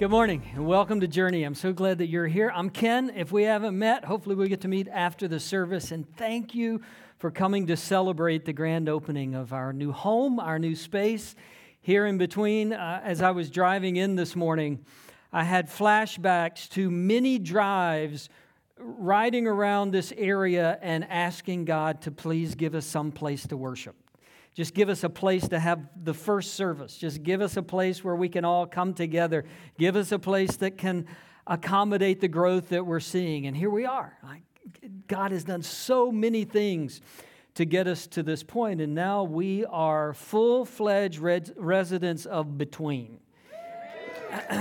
Good morning and welcome to Journey. I'm so glad that you're here. I'm Ken. If we haven't met, hopefully we get to meet after the service. And thank you for coming to celebrate the grand opening of our new home, our new space. Here in between, uh, as I was driving in this morning, I had flashbacks to many drives riding around this area and asking God to please give us some place to worship. Just give us a place to have the first service. Just give us a place where we can all come together. Give us a place that can accommodate the growth that we're seeing. And here we are. God has done so many things to get us to this point, and now we are full fledged residents of between.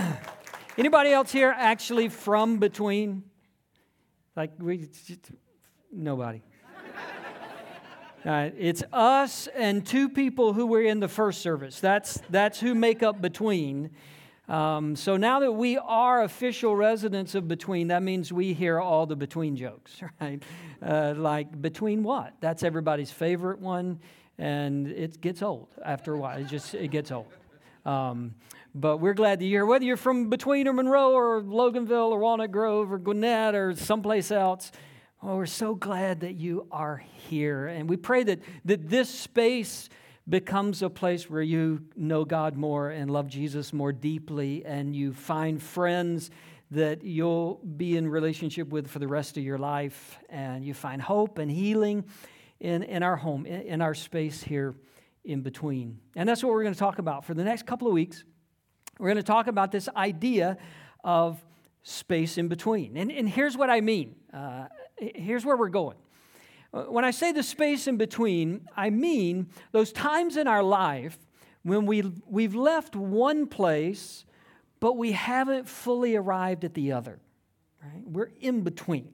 Anybody else here actually from between? Like, we, nobody. Uh, it's us and two people who were in the first service. That's, that's who make up between. Um, so now that we are official residents of between, that means we hear all the between jokes, right? Uh, like, between what? That's everybody's favorite one, and it gets old after a while. It just it gets old. Um, but we're glad that you're here. Whether you're from between or Monroe or Loganville or Walnut Grove or Gwinnett or someplace else, Oh, we're so glad that you are here. And we pray that, that this space becomes a place where you know God more and love Jesus more deeply, and you find friends that you'll be in relationship with for the rest of your life, and you find hope and healing in, in our home, in, in our space here in between. And that's what we're going to talk about for the next couple of weeks. We're going to talk about this idea of space in between. And, and here's what I mean. Uh, here's where we're going. Uh, when I say the space in between, I mean those times in our life when we, we've left one place, but we haven't fully arrived at the other. Right? We're in between.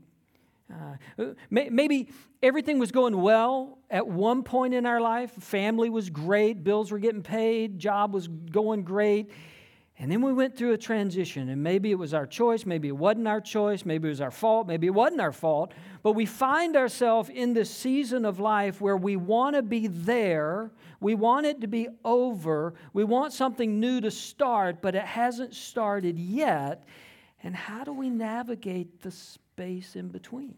Uh, maybe everything was going well at one point in our life. Family was great, bills were getting paid, job was going great. And then we went through a transition, and maybe it was our choice, maybe it wasn't our choice, maybe it was our fault, maybe it wasn't our fault, but we find ourselves in this season of life where we want to be there, we want it to be over, we want something new to start, but it hasn't started yet. And how do we navigate the space in between?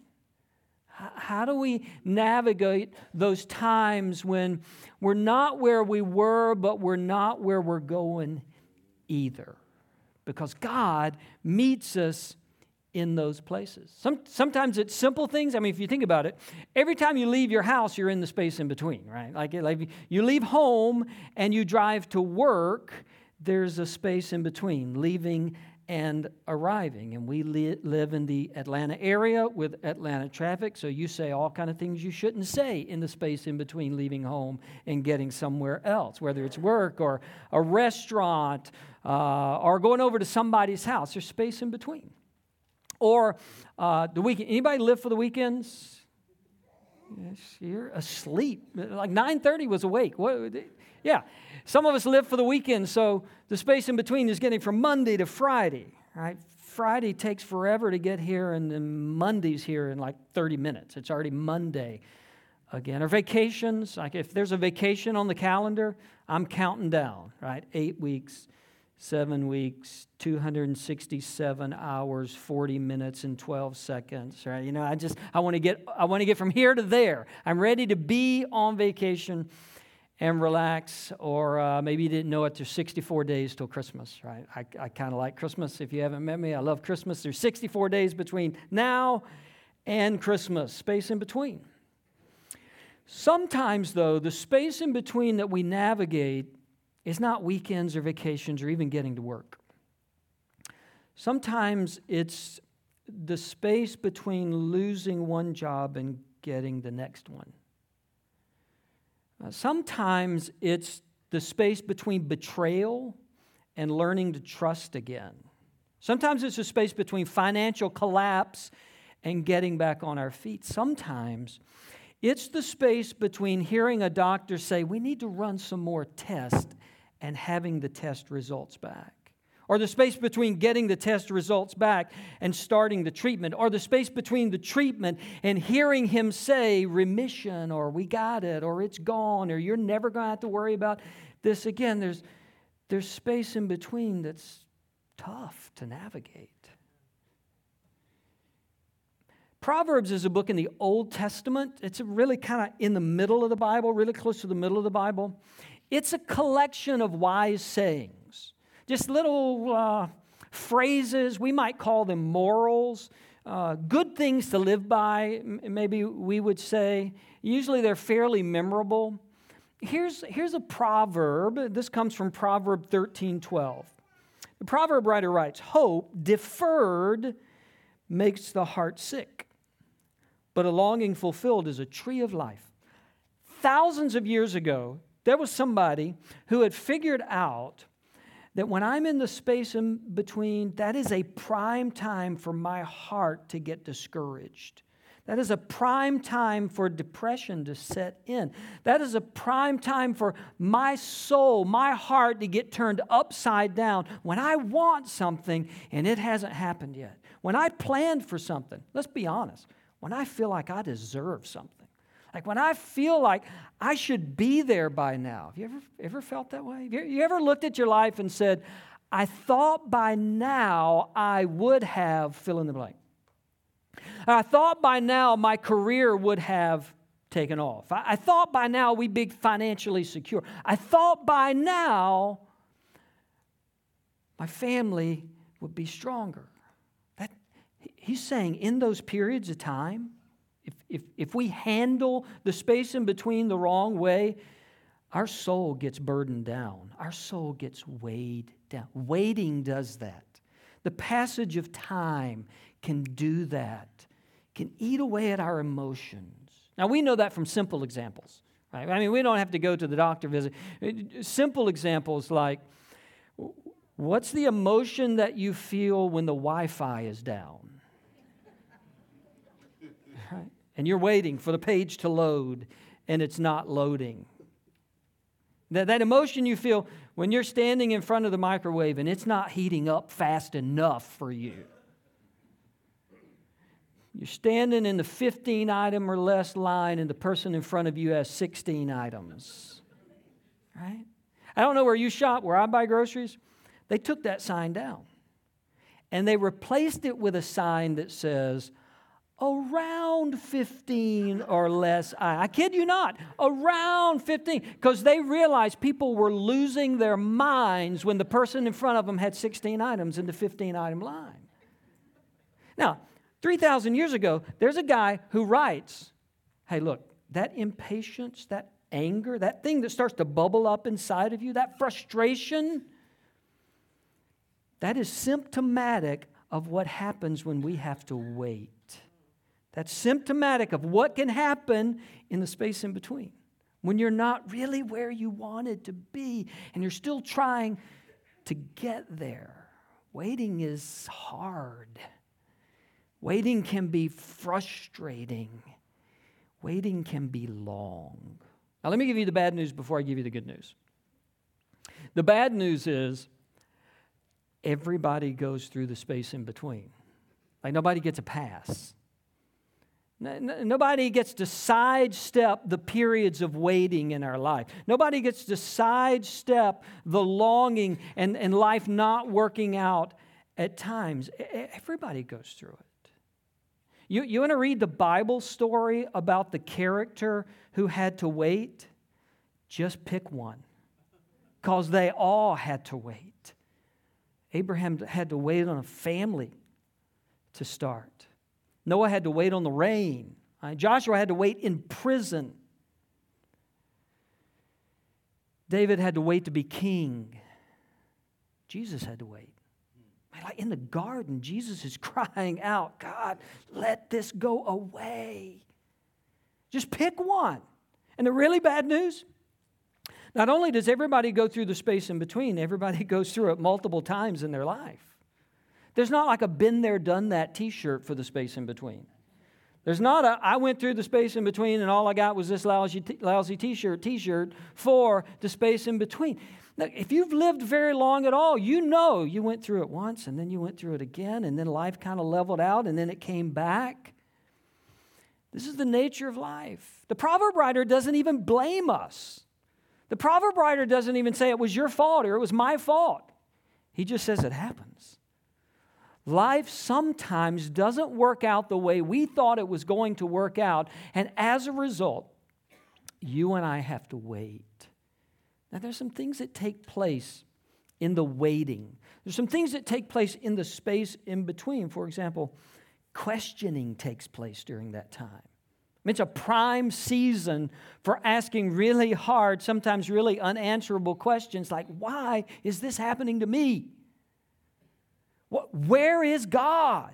How do we navigate those times when we're not where we were, but we're not where we're going either. Because God meets us in those places. Some, sometimes it's simple things. I mean, if you think about it, every time you leave your house, you're in the space in between, right? Like, like you leave home and you drive to work, there's a space in between leaving and arriving. And we li- live in the Atlanta area with Atlanta traffic, so you say all kind of things you shouldn't say in the space in between leaving home and getting somewhere else, whether it's work or a restaurant uh, or going over to somebody's house. There's space in between. Or uh, the weekend. Anybody live for the weekends? Yes, you're asleep. Like 9:30 was awake. What? Yeah. Some of us live for the weekend, so the space in between is getting from Monday to Friday, right? Friday takes forever to get here, and then Monday's here in like 30 minutes. It's already Monday again. Or vacations, like if there's a vacation on the calendar, I'm counting down, right? Eight weeks, seven weeks, 267 hours, 40 minutes, and 12 seconds, right? You know, I just, I want to get, I want to get from here to there. I'm ready to be on vacation and relax. Or uh, maybe you didn't know it, there's 64 days till Christmas, right? I, I kind of like Christmas. If you haven't met me, I love Christmas. There's 64 days between now and Christmas, space in between. Sometimes, though, the space in between that we navigate is not weekends or vacations or even getting to work. Sometimes it's the space between losing one job and getting the next one. Uh, sometimes it's the space between betrayal and learning to trust again. Sometimes it's a space between financial collapse and getting back on our feet. Sometimes it's the space between hearing a doctor say, We need to run some more tests, and having the test results back or the space between getting the test results back and starting the treatment, or the space between the treatment and hearing him say remission, or we got it, or it's gone, or you're never going to have to worry about this again. There's, there's space in between that's tough to navigate. Proverbs is a book in the Old Testament. It's really kind of in the middle of the Bible, really close to the middle of the Bible. It's a collection of wise sayings, just little uh, phrases. We might call them morals, uh, good things to live by, maybe we would say. Usually they're fairly memorable. Here's, here's a proverb. This comes from Proverb 13 12. The proverb writer writes Hope deferred makes the heart sick, but a longing fulfilled is a tree of life. Thousands of years ago, there was somebody who had figured out that when I'm in the space in between, that is a prime time for my heart to get discouraged. That is a prime time for depression to set in. That is a prime time for my soul, my heart to get turned upside down when I want something and it hasn't happened yet. When I planned for something, let's be honest, when I feel like I deserve something. Like when I feel like I should be there by now. Have you ever, ever felt that way? Have you, ever looked at your life and said, I thought by now I would have fill in the blank? I thought by now my career would have taken off. I, I thought by now we'd be financially secure. I thought by now my family would be stronger. That, he's saying in those periods of time, if, if, we handle the space in between the wrong way, our soul gets burdened down. Our soul gets weighed down. Waiting does that. The passage of time can do that, can eat away at our emotions. Now, we know that from simple examples. Right? I mean, we don't have to go to the doctor visit. Simple examples like what's the emotion that you feel when the Wi Fi is down? And you're waiting for the page to load and it's not loading. That, that emotion you feel when you're standing in front of the microwave and it's not heating up fast enough for you. You're standing in the 15 item or less line, and the person in front of you has 16 items. Right? I don't know where you shop, where I buy groceries. They took that sign down and they replaced it with a sign that says, around 15 or less. I, I kid you not, around 15, because they realized people were losing their minds when the person in front of them had 16 items in the 15 item line. Now, 3,000 years ago, there's a guy who writes, hey, look, that impatience, that anger, that thing that starts to bubble up inside of you, that frustration, that is symptomatic of what happens when we have to wait. That's symptomatic of what can happen in the space in between. When you're not really where you wanted to be and you're still trying to get there. Waiting is hard. Waiting can be frustrating. Waiting can be long. Now, let me give you the bad news before I give you the good news. The bad news is everybody goes through the space in between. Like, nobody gets a pass. Nobody gets to sidestep the periods of waiting in our life. Nobody gets to sidestep the longing and, and life not working out at times. Everybody goes through it. You, you want to read the Bible story about the character who had to wait? Just pick one, because they all had to wait. Abraham had to wait on a family to start. Noah had to wait on the rain. Uh, Joshua had to wait in prison. David had to wait to be king. Jesus had to wait. Like in the garden, Jesus is crying out, God, let this go away. Just pick one. And the really bad news not only does everybody go through the space in between, everybody goes through it multiple times in their life. There's not like a been there, done that t shirt for the space in between. There's not a, I went through the space in between and all I got was this lousy, lousy t shirt, t shirt for the space in between. Now, if you've lived very long at all, you know you went through it once and then you went through it again and then life kind of leveled out and then it came back. This is the nature of life. The proverb writer doesn't even blame us. The proverb writer doesn't even say it was your fault or it was my fault. He just says it happens. Life sometimes doesn't work out the way we thought it was going to work out, and as a result, you and I have to wait. Now, there's some things that take place in the waiting. There's some things that take place in the space in between. For example, questioning takes place during that time. It's a prime season for asking really hard, sometimes really unanswerable questions like, why is this happening to me? Where is God?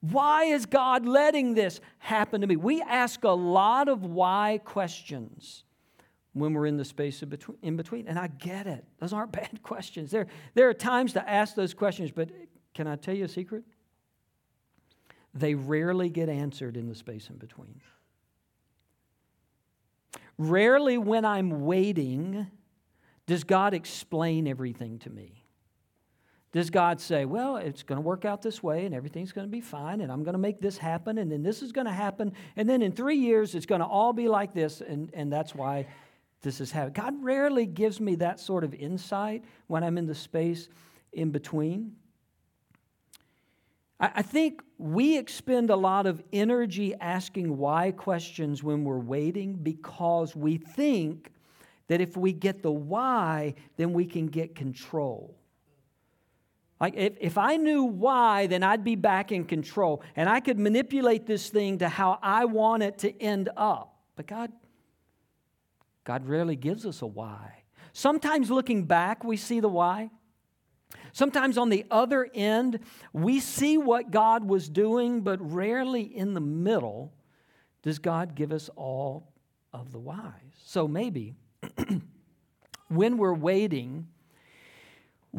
Why is God letting this happen to me? We ask a lot of why questions when we're in the space in between. And I get it. Those aren't bad questions. There, there are times to ask those questions, but can I tell you a secret? They rarely get answered in the space in between. Rarely, when I'm waiting, does God explain everything to me. Does God say, well, it's going to work out this way and everything's going to be fine and I'm going to make this happen and then this is going to happen and then in three years it's going to all be like this and, and that's why this is happening? God rarely gives me that sort of insight when I'm in the space in between. I, I think we expend a lot of energy asking why questions when we're waiting because we think that if we get the why, then we can get control. Like, if, if I knew why, then I'd be back in control and I could manipulate this thing to how I want it to end up. But God, God rarely gives us a why. Sometimes looking back, we see the why. Sometimes on the other end, we see what God was doing, but rarely in the middle does God give us all of the whys. So maybe when we're waiting,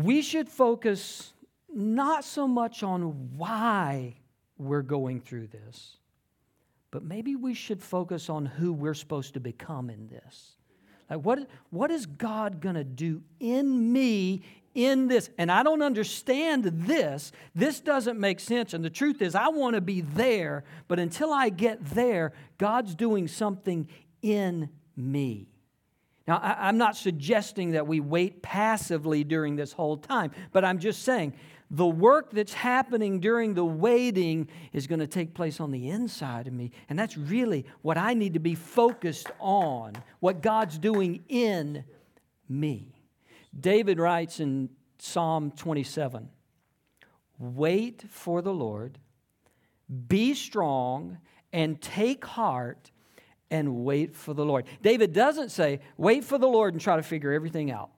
we should focus not so much on why we're going through this, but maybe we should focus on who we're supposed to become in this. Like, what, what is God going to do in me in this? And I don't understand this. This doesn't make sense. And the truth is, I want to be there, but until I get there, God's doing something in me. Now, I, am not suggesting that we wait passively during this whole time, but I'm just saying the work that's happening during the waiting is going to take place on the inside of me. And that's really what I need to be focused on, what God's doing in me. David writes in Psalm 27 Wait for the Lord, be strong, and take heart and wait for the Lord. David doesn't say, wait for the Lord and try to figure everything out.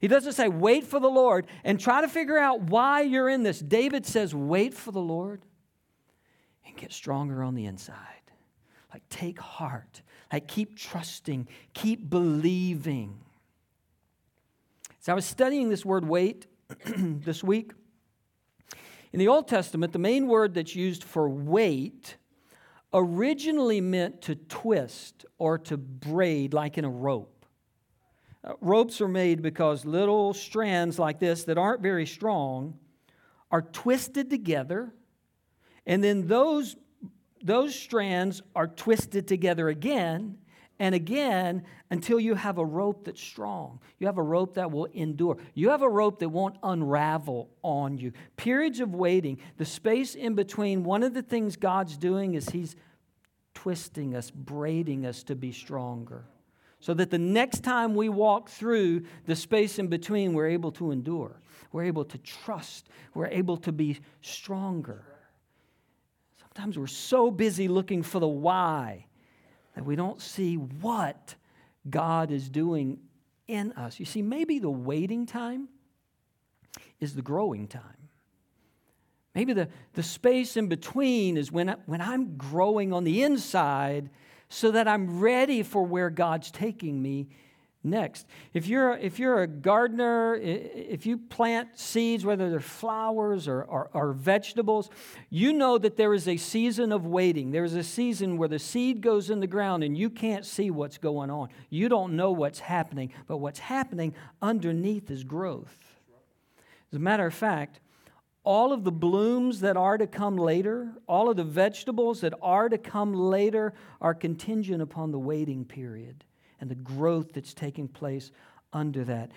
He doesn't say, wait for the Lord and try to figure out why you're in this. David says, wait for the Lord and get stronger on the inside. Like, take heart. Like, keep trusting, keep believing. As I was studying this word wait this week, in the Old Testament, the main word that's used for wait originally meant to twist or to braid like in a rope. Uh, ropes are made because little strands like this that aren't very strong are twisted together, and then those, those strands are twisted together again and again until you have a rope that's strong. You have a rope that will endure. You have a rope that won't unravel on you. Periods of waiting, the space in between, one of the things God's doing is He's twisting us, braiding us to be stronger. So that the next time we walk through the space in between, we're able to endure. We're able to trust. We're able to be stronger. Sometimes we're so busy looking for the why that we don't see what God is doing in us. You see, maybe the waiting time is the growing time. Maybe the, the space in between is when, I, when I'm growing on the inside so that I'm ready for where God's taking me next. If you're, if you're a gardener, if you plant seeds, whether they're flowers or, or, or, vegetables, you know that there is a season of waiting. There's a season where the seed goes in the ground and you can't see what's going on. You don't know what's happening, but what's happening underneath is growth. As a matter of fact, all of the blooms that are to come later, all of the vegetables that are to come later, are contingent upon the waiting period and the growth that's taking place under that.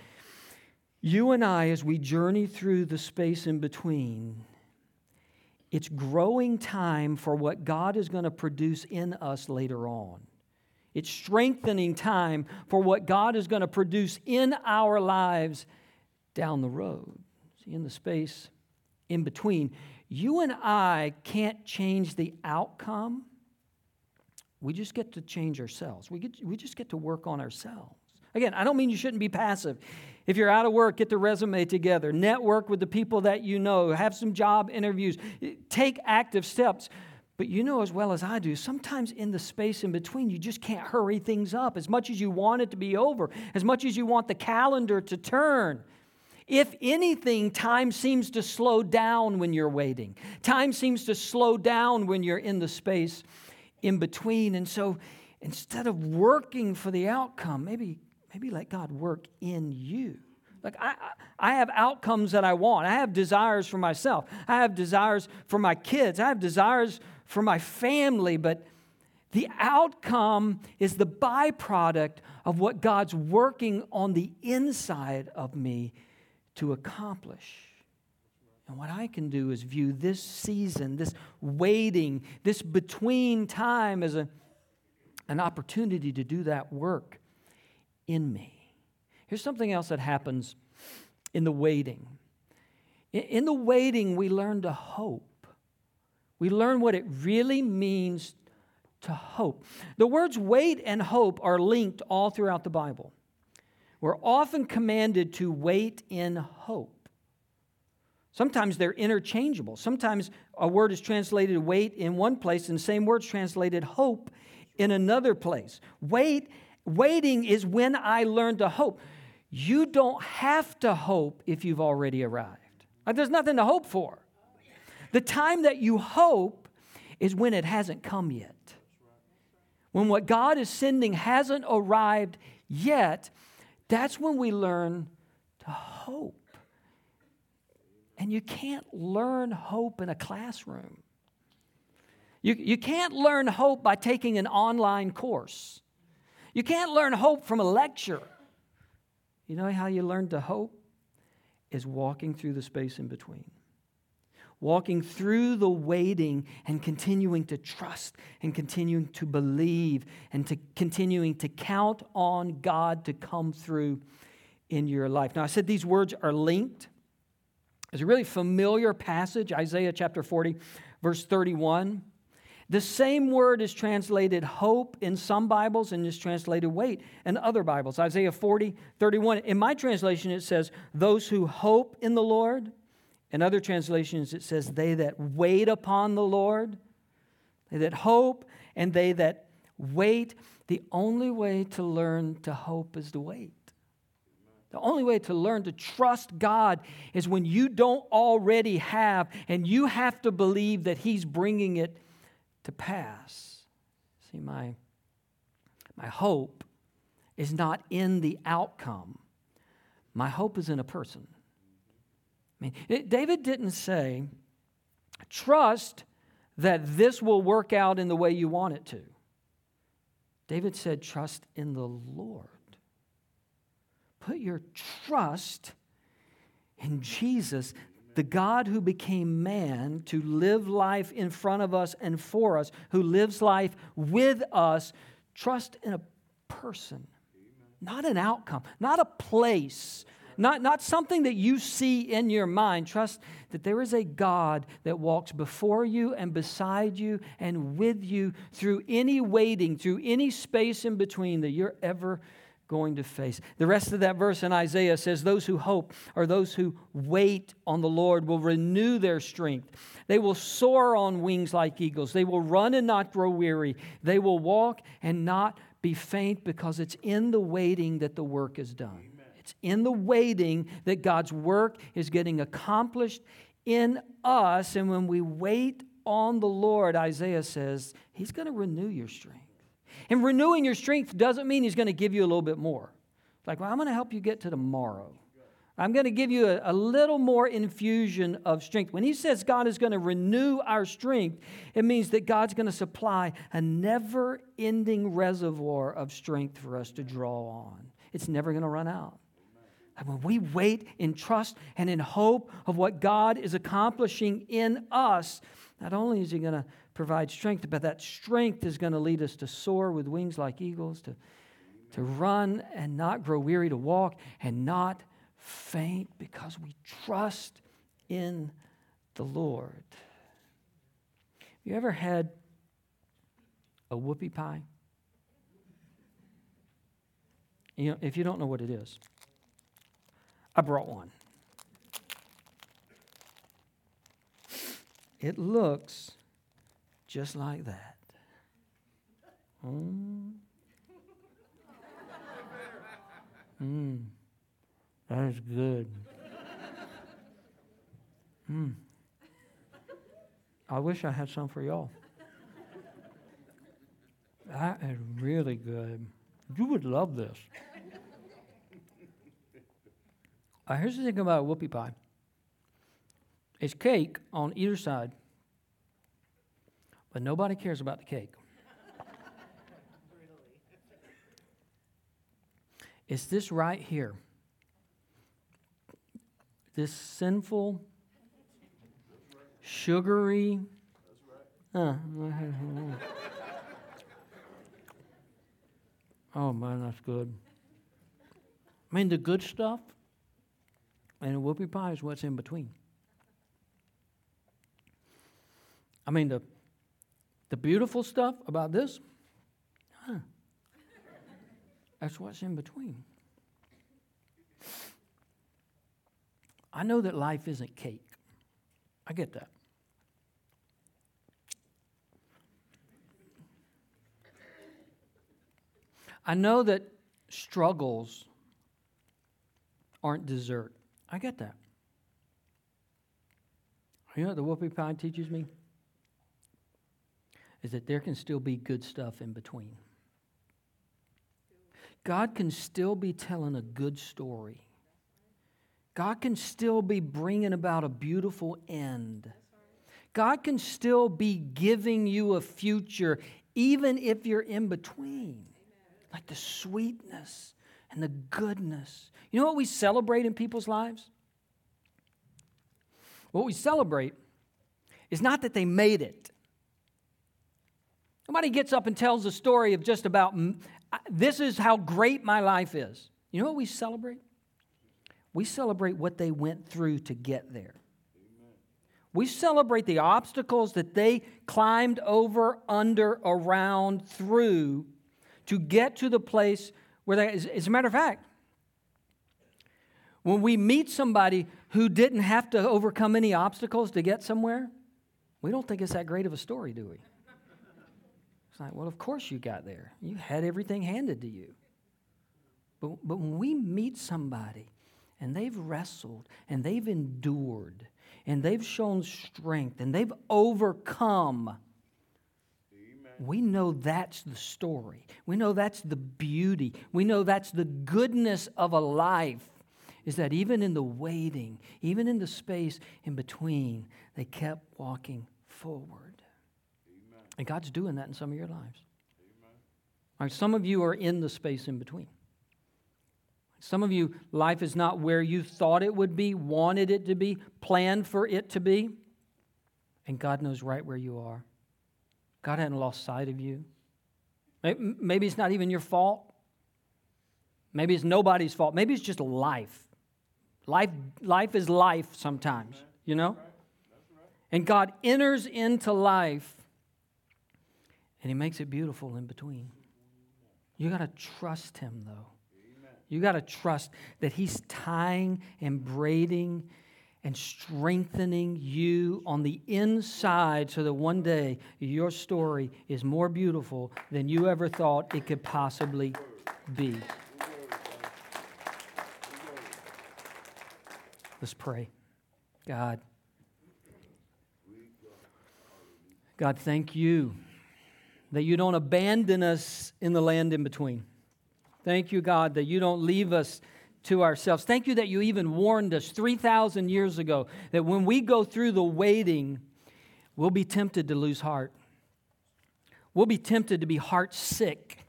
You and I, as we journey through the space in between, it's growing time for what God is going to produce in us later on. It's strengthening time for what God is going to produce in our lives down the road. See, in the space in between, you and I can't change the outcome. We just get to change ourselves. We, get, we just get to work on ourselves. Again, I don't mean you shouldn't be passive. If you're out of work, get the resume together, network with the people that you know, have some job interviews, take active steps. But you know as well as I do, sometimes in the space in between, you just can't hurry things up as much as you want it to be over, as much as you want the calendar to turn. If anything, time seems to slow down when you're waiting. Time seems to slow down when you're in the space in between. And so instead of working for the outcome, maybe, maybe let God work in you. Like, I, I have outcomes that I want. I have desires for myself. I have desires for my kids. I have desires for my family, but the outcome is the byproduct of what God's working on the inside of me to accomplish. And what I can do is view this season, this waiting, this between time as a, an opportunity to do that work in me. Here's something else that happens in the waiting. In the waiting, we learn to hope. We learn what it really means to hope. The words wait and hope are linked all throughout the Bible. We're often commanded to wait in hope. Sometimes they're interchangeable. Sometimes a word is translated wait in one place and the same word's translated hope in another place. Wait, waiting is when I learn to hope. You don't have to hope if you've already arrived. There's nothing to hope for. The time that you hope is when it hasn't come yet. When what God is sending hasn't arrived yet, that's when we learn to hope. And you can't learn hope in a classroom. You, you can't learn hope by taking an online course. You can't learn hope from a lecture. You know how you learn to hope? Is walking through the space in between walking through the waiting and continuing to trust and continuing to believe and to continuing to count on God to come through in your life. Now, I said these words are linked. It's a really familiar passage, Isaiah chapter 40, verse 31. The same word is translated hope in some Bibles and is translated wait in other Bibles. Isaiah 40, 31. In my translation, it says, Those who hope in the Lord in other translations, it says, They that wait upon the Lord, they that hope, and they that wait. The only way to learn to hope is to wait. The only way to learn to trust God is when you don't already have, and you have to believe that He's bringing it to pass. See, my, my hope is not in the outcome, my hope is in a person. I mean, it, David didn't say, trust that this will work out in the way you want it to. David said, trust in the Lord. Put your trust in Jesus, the God who became man to live life in front of us and for us, who lives life with us. Trust in a person, not an outcome, not a place, not, not something that you see in your mind. Trust that there is a God that walks before you and beside you and with you through any waiting, through any space in between that you're ever going to face. The rest of that verse in Isaiah says, Those who hope or those who wait on the Lord will renew their strength. They will soar on wings like eagles. They will run and not grow weary. They will walk and not be faint because it's in the waiting that the work is done. It's in the waiting that God's work is getting accomplished in us. And when we wait on the Lord, Isaiah says, He's going to renew your strength. And renewing your strength doesn't mean He's going to give you a little bit more. like, well, I'm going to help you get to tomorrow. I'm going to give you a, a, little more infusion of strength. When he says God is going to renew our strength, it means that God's going to supply a never ending reservoir of strength for us to draw on. It's never going to run out. And when we wait in trust and in hope of what God is accomplishing in us, not only is He going to provide strength, but that strength is going to lead us to soar with wings like eagles, to, to run and not grow weary, to walk and not faint because we trust in the Lord. Have you ever had a whoopie pie? You know, if you don't know what it is, I brought one. It looks just like that. Mm. Mm. That is good. Mm. I wish I had some for y'all. That is really good. You would love this. Uh, here's the thing about a whoopie pie it's cake on either side, but nobody cares about the cake. It's this right here. This sinful, sugary. Uh, oh man, that's good. I mean, the good stuff and a whoopie pie is what's in between. I mean, the, the beautiful stuff about this, huh, that's what's in between. I know that life isn't cake. I get that. I know that struggles aren't dessert. I get that. You know what the whoopie pie teaches me? Is that there can still be good stuff in between. God can still be telling a good story. God can still be bringing about a beautiful end. God can still be giving you a future, even if you're in between. Like the sweetness and the goodness. You know what we celebrate in people's lives? What we celebrate is not that they made it. Nobody gets up and tells a story of just about this is how great my life is. You know what we celebrate? We celebrate what they went through to get there. We celebrate the obstacles that they climbed over, under, around, through to get to the place where they, as, a matter of fact, when we meet somebody who didn't have to overcome any obstacles to get somewhere, we don't think it's that great of a story, do we? It's like, well, of course you got there. You had everything handed to you. But, but when we meet somebody and they've wrestled and they've endured and they've shown strength and they've overcome we know that's the story. We know that's the beauty. We know that's the goodness of a life. Is that even in the waiting, even in the space in between, they kept walking forward. Amen. And God's doing that in some of your lives. Right, some of you are in the space in between. Some of you, life is not where you thought it would be, wanted it to be, planned for it to be. And God knows right where you are. God hadn't lost sight of you. Maybe it's not even your fault. Maybe it's nobody's fault. Maybe it's just life. Life, life is life sometimes, you know? And God enters into life and He makes it beautiful in between. You got to trust Him, though. You got to trust that He's tying and braiding and strengthening you on the inside so that one day your story is more beautiful than you ever thought it could possibly be. Let's pray. God, God, thank you that you don't abandon us in the land in between. Thank you, God, that you don't leave us to ourselves. Thank you that you even warned us 3,000 years ago that when we go through the waiting, we'll be tempted to lose heart. We'll be tempted to be heart sick.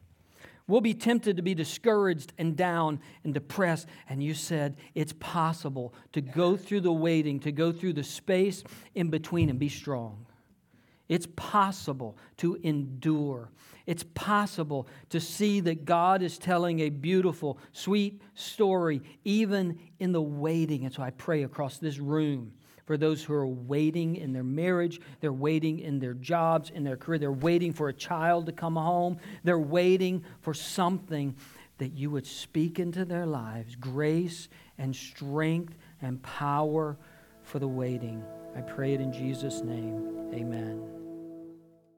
We'll be tempted to be discouraged and down and depressed. And you said it's possible to go through the waiting, to go through the space in between and be strong. It's possible to endure. It's possible to see that God is telling a beautiful, sweet story, even in the waiting. And so I pray across this room for those who are waiting in their marriage, they're waiting in their jobs, in their career, they're waiting for a child to come home, they're waiting for something that you would speak into their lives grace and strength and power for the waiting. I pray it in Jesus' name. Amen.